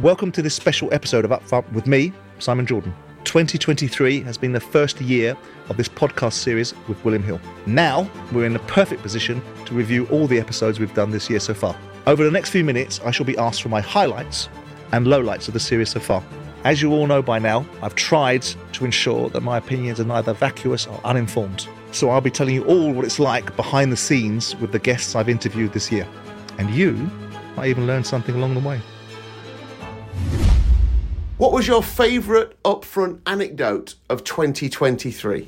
Welcome to this special episode of Upfront with me, Simon Jordan. 2023 has been the first year of this podcast series with William Hill. Now we're in the perfect position to review all the episodes we've done this year so far. Over the next few minutes, I shall be asked for my highlights and lowlights of the series so far. As you all know by now, I've tried to ensure that my opinions are neither vacuous or uninformed. So I'll be telling you all what it's like behind the scenes with the guests I've interviewed this year. And you might even learn something along the way. What was your favourite upfront anecdote of 2023?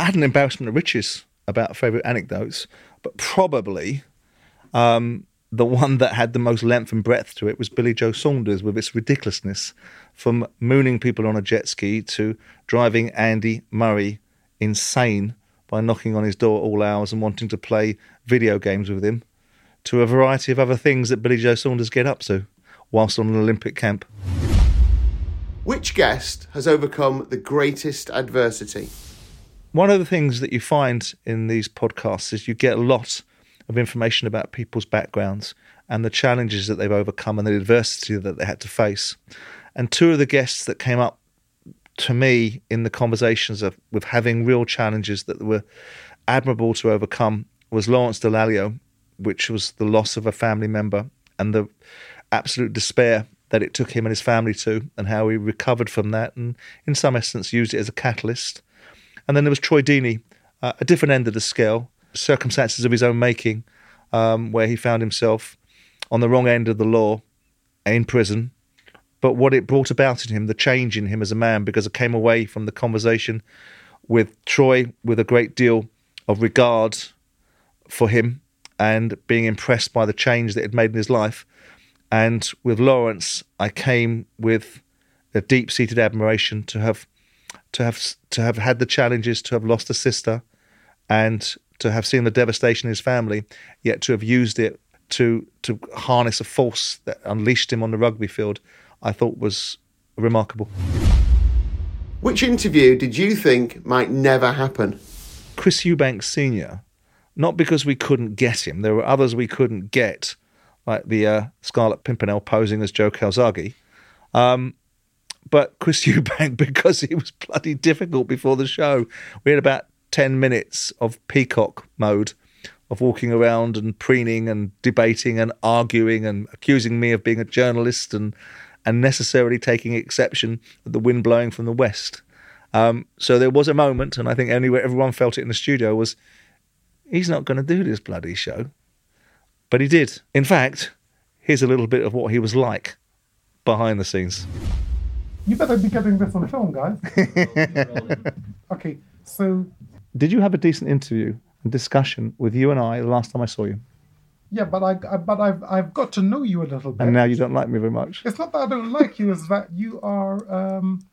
I had an embarrassment of riches about favourite anecdotes, but probably um, the one that had the most length and breadth to it was Billy Joe Saunders with its ridiculousness, from mooning people on a jet ski to driving Andy Murray insane by knocking on his door all hours and wanting to play video games with him, to a variety of other things that Billy Joe Saunders get up to whilst on an Olympic camp. Which guest has overcome the greatest adversity? One of the things that you find in these podcasts is you get a lot of information about people's backgrounds and the challenges that they've overcome and the adversity that they had to face. And two of the guests that came up to me in the conversations of with having real challenges that were admirable to overcome was Lawrence Dallaglio, which was the loss of a family member and the absolute despair that it took him and his family to, and how he recovered from that, and in some essence used it as a catalyst. And then there was Troy Deeney, uh, a different end of the scale, circumstances of his own making, um, where he found himself on the wrong end of the law in prison. But what it brought about in him, the change in him as a man, because I came away from the conversation with Troy with a great deal of regard for him and being impressed by the change that it made in his life. And with Lawrence, I came with a deep-seated admiration to have to have to have had the challenges, to have lost a sister, and to have seen the devastation in his family, yet to have used it to to harness a force that unleashed him on the rugby field, I thought was remarkable. Which interview did you think might never happen? Chris Eubanks Senior, not because we couldn't get him. There were others we couldn't get like the uh, Scarlet Pimpernel posing as Joe Calzaghe. Um, but Chris Eubank, because he was bloody difficult before the show, we had about 10 minutes of peacock mode of walking around and preening and debating and arguing and accusing me of being a journalist and, and necessarily taking exception at the wind blowing from the west. Um, so there was a moment, and I think anyway everyone felt it in the studio, was he's not going to do this bloody show. But he did. In fact, here's a little bit of what he was like behind the scenes. You better be getting this on film, guys. okay, so. Did you have a decent interview and discussion with you and I the last time I saw you? Yeah, but I, I, but I've I've got to know you a little bit. And now you don't like me very much. It's not that I don't like you; it's that you are um,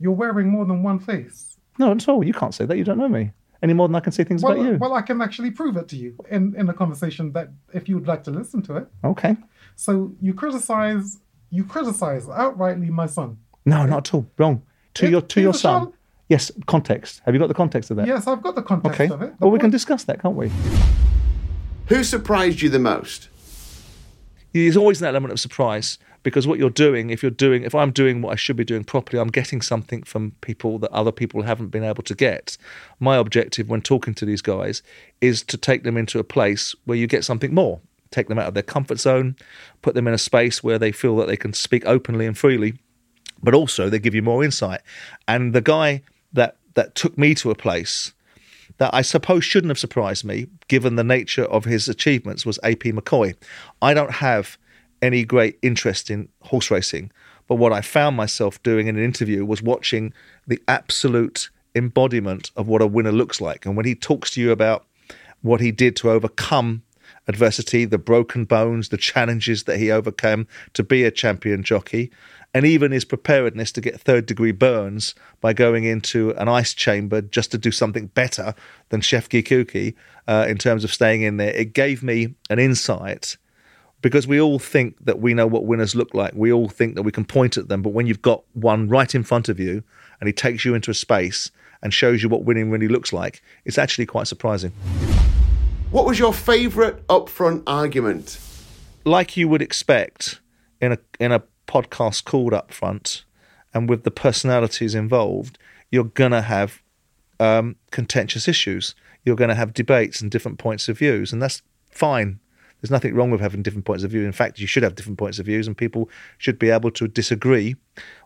you're wearing more than one face. No, at all. You can't say that. You don't know me any more than I can say things well, about you. Well, I can actually prove it to you in, in a conversation that if you would like to listen to it. Okay. So you criticize you criticize outrightly my son. No, not at all. Wrong. To It- your to your son. child. Yes, context. Have you got the context of that? Yes, I've got the context Okay. of it. Well, we can discuss that, can't we? Who surprised you the most? There's always an element of surprise because what you're doing, if you're doing, if I'm doing what I should be doing properly, I'm getting something from people that other people haven't been able to get. My objective when talking to these guys is to take them into a place where you get something more. Take them out of their comfort zone, put them in a space where they feel that they can speak openly and freely, but also they give you more insight. And the guy that that took me to a place that I suppose shouldn't have surprised me, given the nature of his achievements, was AP McCoy. I don't have any great interest in horse racing, but what I found myself doing in an interview was watching the absolute embodiment of what a winner looks like. And when he talks to you about what he did to overcome adversity, the broken bones, the challenges that he overcame to be a champion jockey, and even his preparedness to get third degree burns by going into an ice chamber just to do something better than Chef Kikuki uh, in terms of staying in there. It gave me an insight because we all think that we know what winners look like. We all think that we can point at them, but when you've got one right in front of you and he takes you into a space and shows you what winning really looks like, it's actually quite surprising. What was your favourite upfront argument? like you would expect, in a in a podcast called Up Front, and with the personalities involved, you're gonna have um, contentious issues. You're going to have debates and different points of views, and that's fine. There's nothing wrong with having different points of view. In fact, you should have different points of views, and people should be able to disagree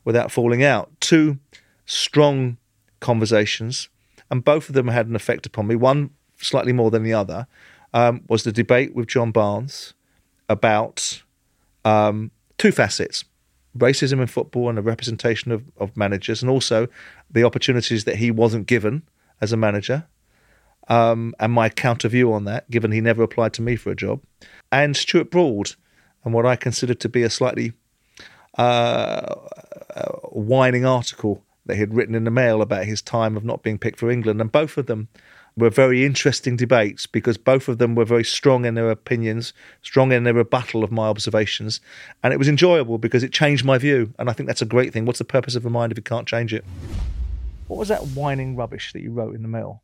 without falling out. Two strong conversations, and both of them had an effect upon me. One slightly more than the other um, was the debate with John Barnes about um, two facets racism in football and the representation of, of managers, and also the opportunities that he wasn't given as a manager, um, and my counter view on that, given he never applied to me for a job, and Stuart Broad, and what I considered to be a slightly uh, whining article that he had written in the Mail about his time of not being picked for England, and both of them were very interesting debates because both of them were very strong in their opinions, strong in their rebuttal of my observations, and it was enjoyable because it changed my view, and I think that's a great thing. What's the purpose of a mind if you can't change it? What was that whining rubbish that you wrote in the mail?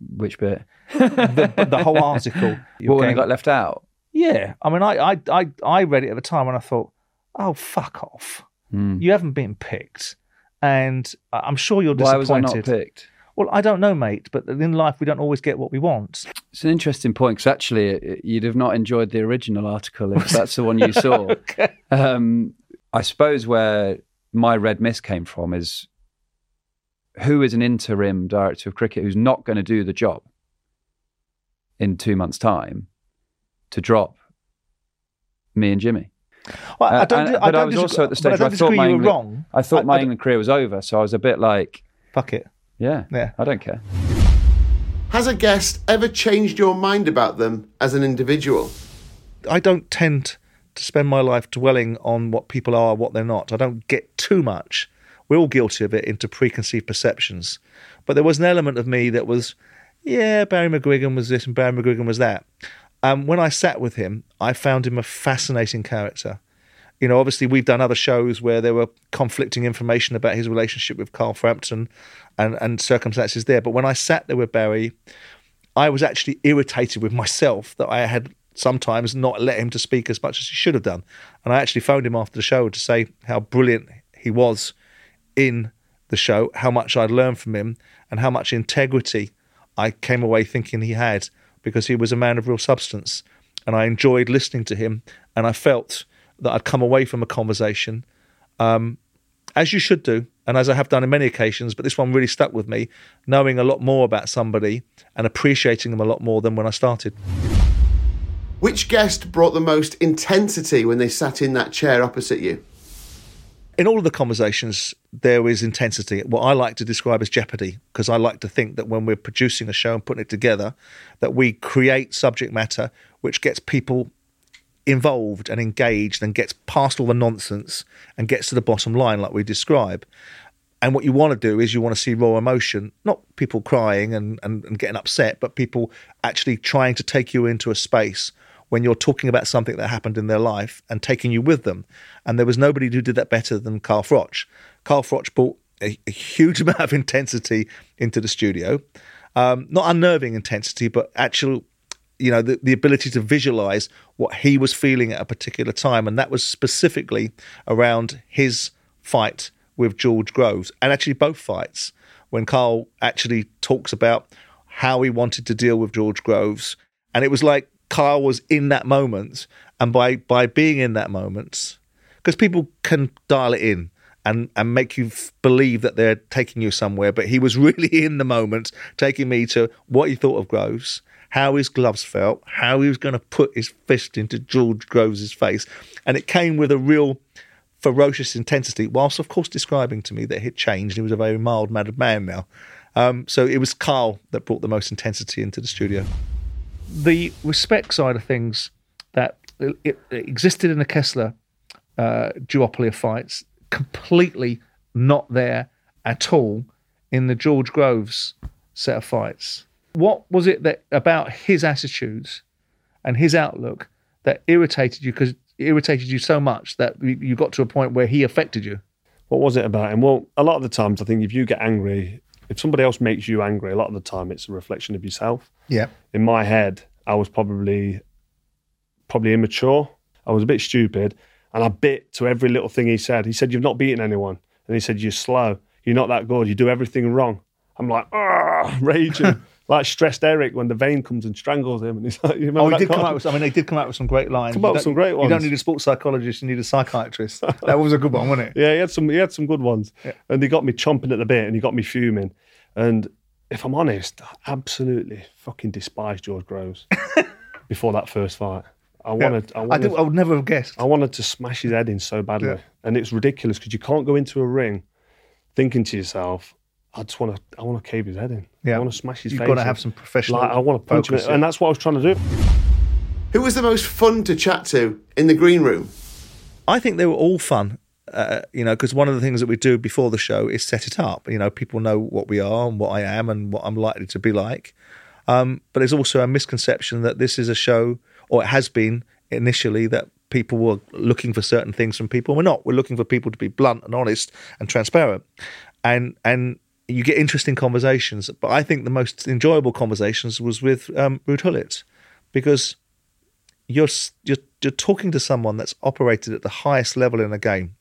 Which bit? the, the whole article. What when it got left out? Yeah, I mean, I, I, I, I read it at the time and I thought, oh, fuck off. Hmm. You haven't been picked, and I'm sure you're disappointed. Why was I not picked? Well, I don't know, mate, but in life we don't always get what we want. It's an interesting point because actually it- you'd have not enjoyed the original article if that's the one you saw. um, I suppose where my red mist came from is who is an interim director of cricket who's not going to do the job in two months' time to drop me and Jimmy. Well, I Uh, don't. and- I but don't I was disagree- also at the stage I where I thought my you were England- wrong. I thought I- my I don't- England career was over, so I was a bit like, Fuck it. yeah, Yeah. I don't care. Has a guest ever changed your mind about them as an individual? I don't tend to spend my life dwelling on what people are, what they're not. I don't get too much. We're all guilty of it into preconceived perceptions. But there was an element of me that was, yeah, Barry McGuigan was this and Barry McGuigan was that. Um, when I sat with him, I found him a fascinating character. You know, obviously, we've done other shows where there were conflicting information about his relationship with Carl Frampton and, and circumstances there. But when I sat there with Barry, I was actually irritated with myself that I had sometimes not let him to speak as much as he should have done. And I actually phoned him after the show to say how brilliant he was in the show, how much I'd learned from him, and how much integrity I came away thinking he had because he was a man of real substance. And I enjoyed listening to him, and I felt that I'd come away from a conversation um, as you should do, and as I have done in many occasions, but this one really stuck with me, knowing a lot more about somebody and appreciating them a lot more than when I started. Which guest brought the most intensity when they sat in that chair opposite you? In all of the conversations, there is intensity. What I like to describe as jeopardy, because I like to think that when we're producing a show and putting it together, that we create subject matter which gets people involved and engaged and gets past all the nonsense and gets to the bottom line, like we describe. And what you want to do is you want to see raw emotion, not people crying and, and, and getting upset, but people actually trying to take you into a space when you're talking about something that happened in their life and taking you with them. And there was nobody who did that better than Carl Froch. Carl Froch brought a, a huge amount of intensity into the studio. Um, not unnerving intensity, but actual you know the, the ability to visualize what he was feeling at a particular time and that was specifically around his fight with george groves and actually both fights when carl actually talks about how he wanted to deal with george groves and it was like carl was in that moment and by by being in that moment because people can dial it in and and make you f- believe that they're taking you somewhere. But he was really in the moment, taking me to what he thought of Groves, how his gloves felt, how he was going to put his fist into George Groves's face, and it came with a real ferocious intensity, whilst of course describing to me that he'd changed. He was a very mild mannered man now. Um, so it was Carl that brought the most intensity into the studio. The respect side of things that it, existed in the Kessler uh, duopoly of fights, completely not there at all in the George Groves set of fights. What was it that about his attitudes and his outlook that irritated you? Because irritated you so much that you got to a point where he affected you. What was it about him? Well, a lot of the times, I think if you get angry, if somebody else makes you angry, a lot of the time it's a reflection of yourself. Yeah. In my head, I was probably probably immature. I was a bit stupid, and I bit to every little thing he said. He said, "You've not beaten anyone," and he said, "You're slow. You're not that good. You do everything wrong." I'm like, ah, raging. Like stressed Eric when the vein comes and strangles him, and he's like, you remember Oh, he that did come out with. I mean, they did come out with some great lines. Come out with some great ones. You don't need a sports psychologist. You need a psychiatrist. that was a good one, wasn't it? Yeah, he had some. He had some good ones, and he got me chomping at the bit, and he got me fuming. And if I'm honest, I absolutely fucking despise George Groves before that first fight. I wanted, I I, wanted, did, I would never have guessed. I wanted to smash his head in so badly, Yeah. and it's ridiculous because you can't go into a ring thinking to yourself, "I just want to, I want to cave his head in. Yeah. I want to smash his face. You've face." got to in." have some professional. Like, I want to punch focus, him, yeah. and that's what I was trying to do. Who was the most fun to chat to in the green room? I think they were all fun. Uh, you know, because one of the things that we do before the show is set it up. You know, people know what we are and what I am and what I'm likely to be like. Um, but there's also a misconception that this is a show, or it has been initially, that people were looking for certain things from people. We're not. We're looking for people to be blunt and honest and transparent, and and you get interesting conversations. But I think the most enjoyable conversations was with um, Gullit, because you're you're you're talking to someone that's operated at the highest level in a game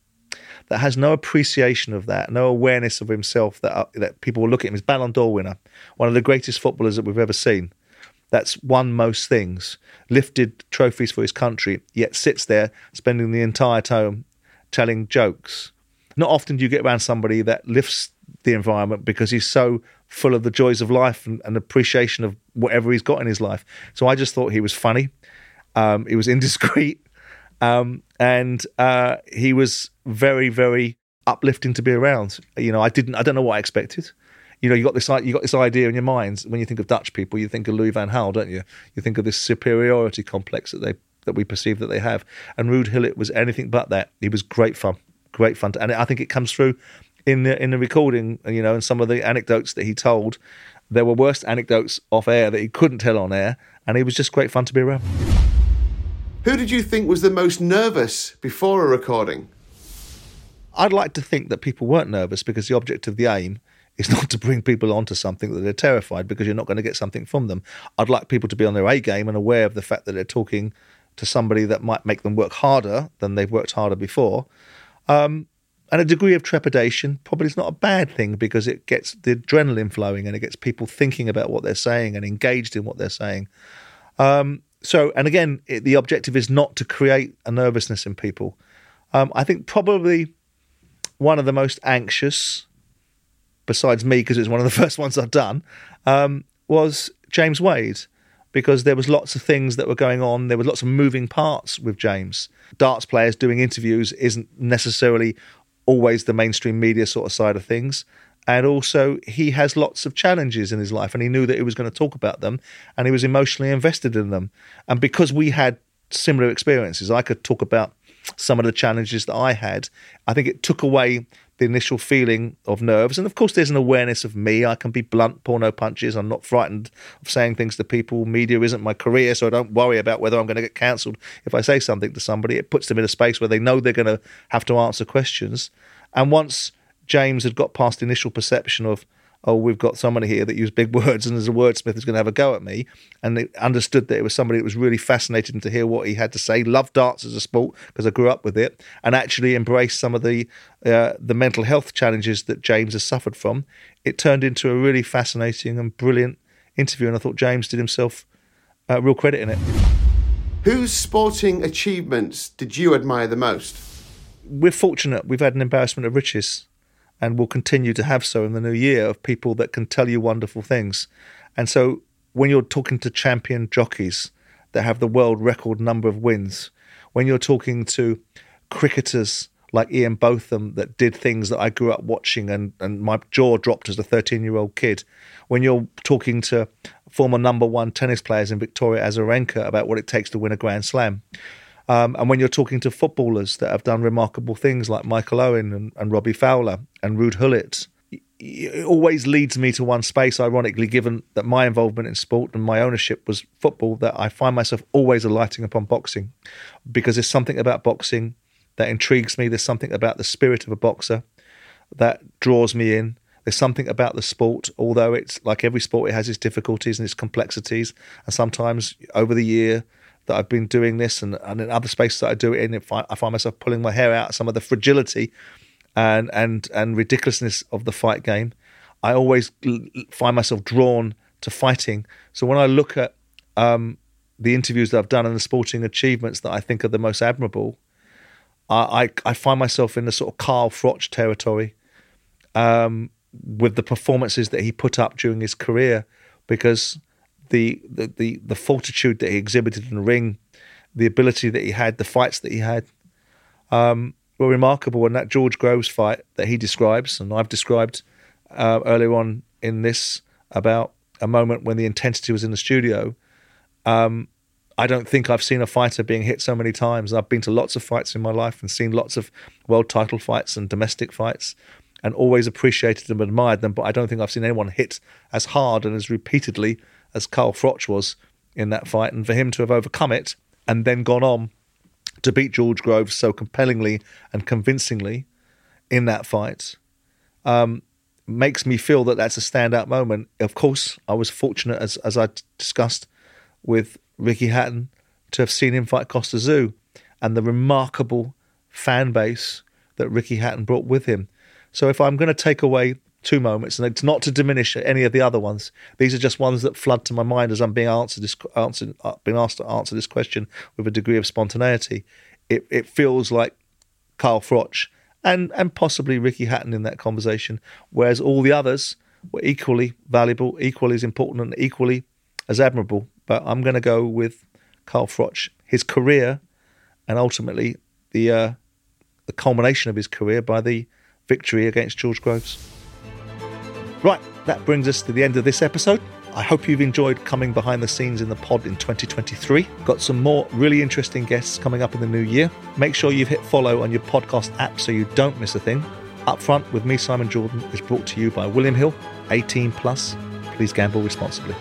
that has no appreciation of that, no awareness of himself that uh, that people will look at him as Ballon d'Or winner, one of the greatest footballers that we've ever seen. That's won most things, lifted trophies for his country, yet sits there spending the entire time telling jokes. Not often do you get around somebody that lifts the environment because he's so full of the joys of life and, and appreciation of whatever he's got in his life. So I just thought he was funny. Um, he was indiscreet, um, and uh, he was very, very uplifting to be around. You know, I didn't, I don't know what I expected. You know, you got this, you got this idea in your mind when you think of Dutch people. You think of Louis van Gaal, don't you? You think of this superiority complex that they that we perceive that they have. And Ruud Gullit was anything but that. He was great fun, great fun, to, and I think it comes through in the in the recording. You know, and some of the anecdotes that he told. There were worse anecdotes off air that he couldn't tell on air, and he was just great fun to be around. Who did you think was the most nervous before a recording? I'd like to think that people weren't nervous because the object of the aim is not to bring people onto something that they're terrified because you're not going to get something from them. I'd like people to be on their A game and aware of the fact that they're talking to somebody that might make them work harder than they've worked harder before. Um, and a degree of trepidation probably is not a bad thing because it gets the adrenaline flowing and it gets people thinking about what they're saying and engaged in what they're saying. Um, so, and again, it, the objective is not to create a nervousness in people. Um, I think probably one of the most anxious, besides me, because it was one of the first ones I'd done, um, was James Wade, because there was lots of things that were going on. There was lots of moving parts with James. Darts players doing interviews isn't necessarily always the mainstream media sort of side of things. And also, he has lots of challenges in his life, and he knew that he was going to talk about them, and he was emotionally invested in them. And because we had similar experiences, I could talk about some of the challenges that I had. I think it took away the initial feeling of nerves. And of course, there's an awareness of me. I can be blunt, pull no punches. I'm not frightened of saying things to people. Media isn't my career, so I don't worry about whether I'm going to get cancelled if I say something to somebody. It puts them in a space where they know they're going to have to answer questions. And once James had got past the initial perception of, oh, we've got somebody here that used big words and there's a wordsmith who's going to have a go at me, and they understood that it was somebody that was really fascinated to hear what he had to say, loved darts as a sport because I grew up with it, and actually embraced some of the uh, the mental health challenges that James has suffered from. It turned into a really fascinating and brilliant interview, and I thought James did himself uh, real credit in it. Whose sporting achievements did you admire the most? we're fortunate we've had an embarrassment of riches and will continue to have so in the new year of people that can tell you wonderful things. And so when you're talking to champion jockeys that have the world record number of wins, when you're talking to cricketers like Ian Botham that did things that I grew up watching and, and my jaw dropped as a 13 year old kid, when you're talking to former number one tennis players in Victoria Azarenka about what it takes to win a Grand Slam, um, and when you're talking to footballers that have done remarkable things like Michael Owen and, and Robbie Fowler and Ruud Gullit, y- y- it always leads me to one space, ironically, given that my involvement in sport and my ownership was football, that I find myself always alighting upon boxing because there's something about boxing that intrigues me. There's something about the spirit of a boxer that draws me in. There's something about the sport, although it's like every sport, it has its difficulties and its complexities. And sometimes over the year, that I've been doing this and, and in other spaces that I do it in, if I, I find myself pulling my hair out, some of the fragility and and and ridiculousness of the fight game. I always find myself drawn to fighting. So when I look at um, the interviews that I've done and the sporting achievements that I think are the most admirable, I, I, I find myself in the sort of Carl Froch territory um, with the performances that he put up during his career because the, the, the, fortitude that he exhibited in the ring, the ability that he had, the fights that he had um, were remarkable. And that George Groves fight that he describes, and I've described uh, earlier on in this about a moment when the intensity was in the studio. Um, I don't think I've seen a fighter being hit so many times. I've been to lots of fights in my life and seen lots of world title fights and domestic fights and always appreciated them, admired them. But I don't think I've seen anyone hit as hard and as repeatedly as Carl Froch was in that fight. And for him to have overcome it and then gone on to beat George Groves so compellingly and convincingly in that fight um, makes me feel that that's a standout moment. Of course, I was fortunate, as, as I discussed with Ricky Hatton, to have seen him fight Kostya Tszyu and the remarkable fan base that Ricky Hatton brought with him. So if I'm going to take away two moments, and it's not to diminish any of the other ones, these are just ones that flood to my mind as I'm being answered this answered uh, being asked to answer this question with a degree of spontaneity. It it feels like Carl Froch and and possibly Ricky Hatton in that conversation, whereas all the others were equally valuable, equally as important, and equally as admirable. But I'm going to go with Carl Froch, his career, and ultimately the uh, the culmination of his career by the victory against George Groves. Right, that brings us to the end of this episode. I hope you've enjoyed coming behind the scenes in the pod in 2023. Got some more really interesting guests coming up in the new year. Make sure you've hit follow on your podcast app so you don't miss a thing. Up front with me, Simon Jordan, is brought to you by William Hill, 18 plus. Please gamble responsibly.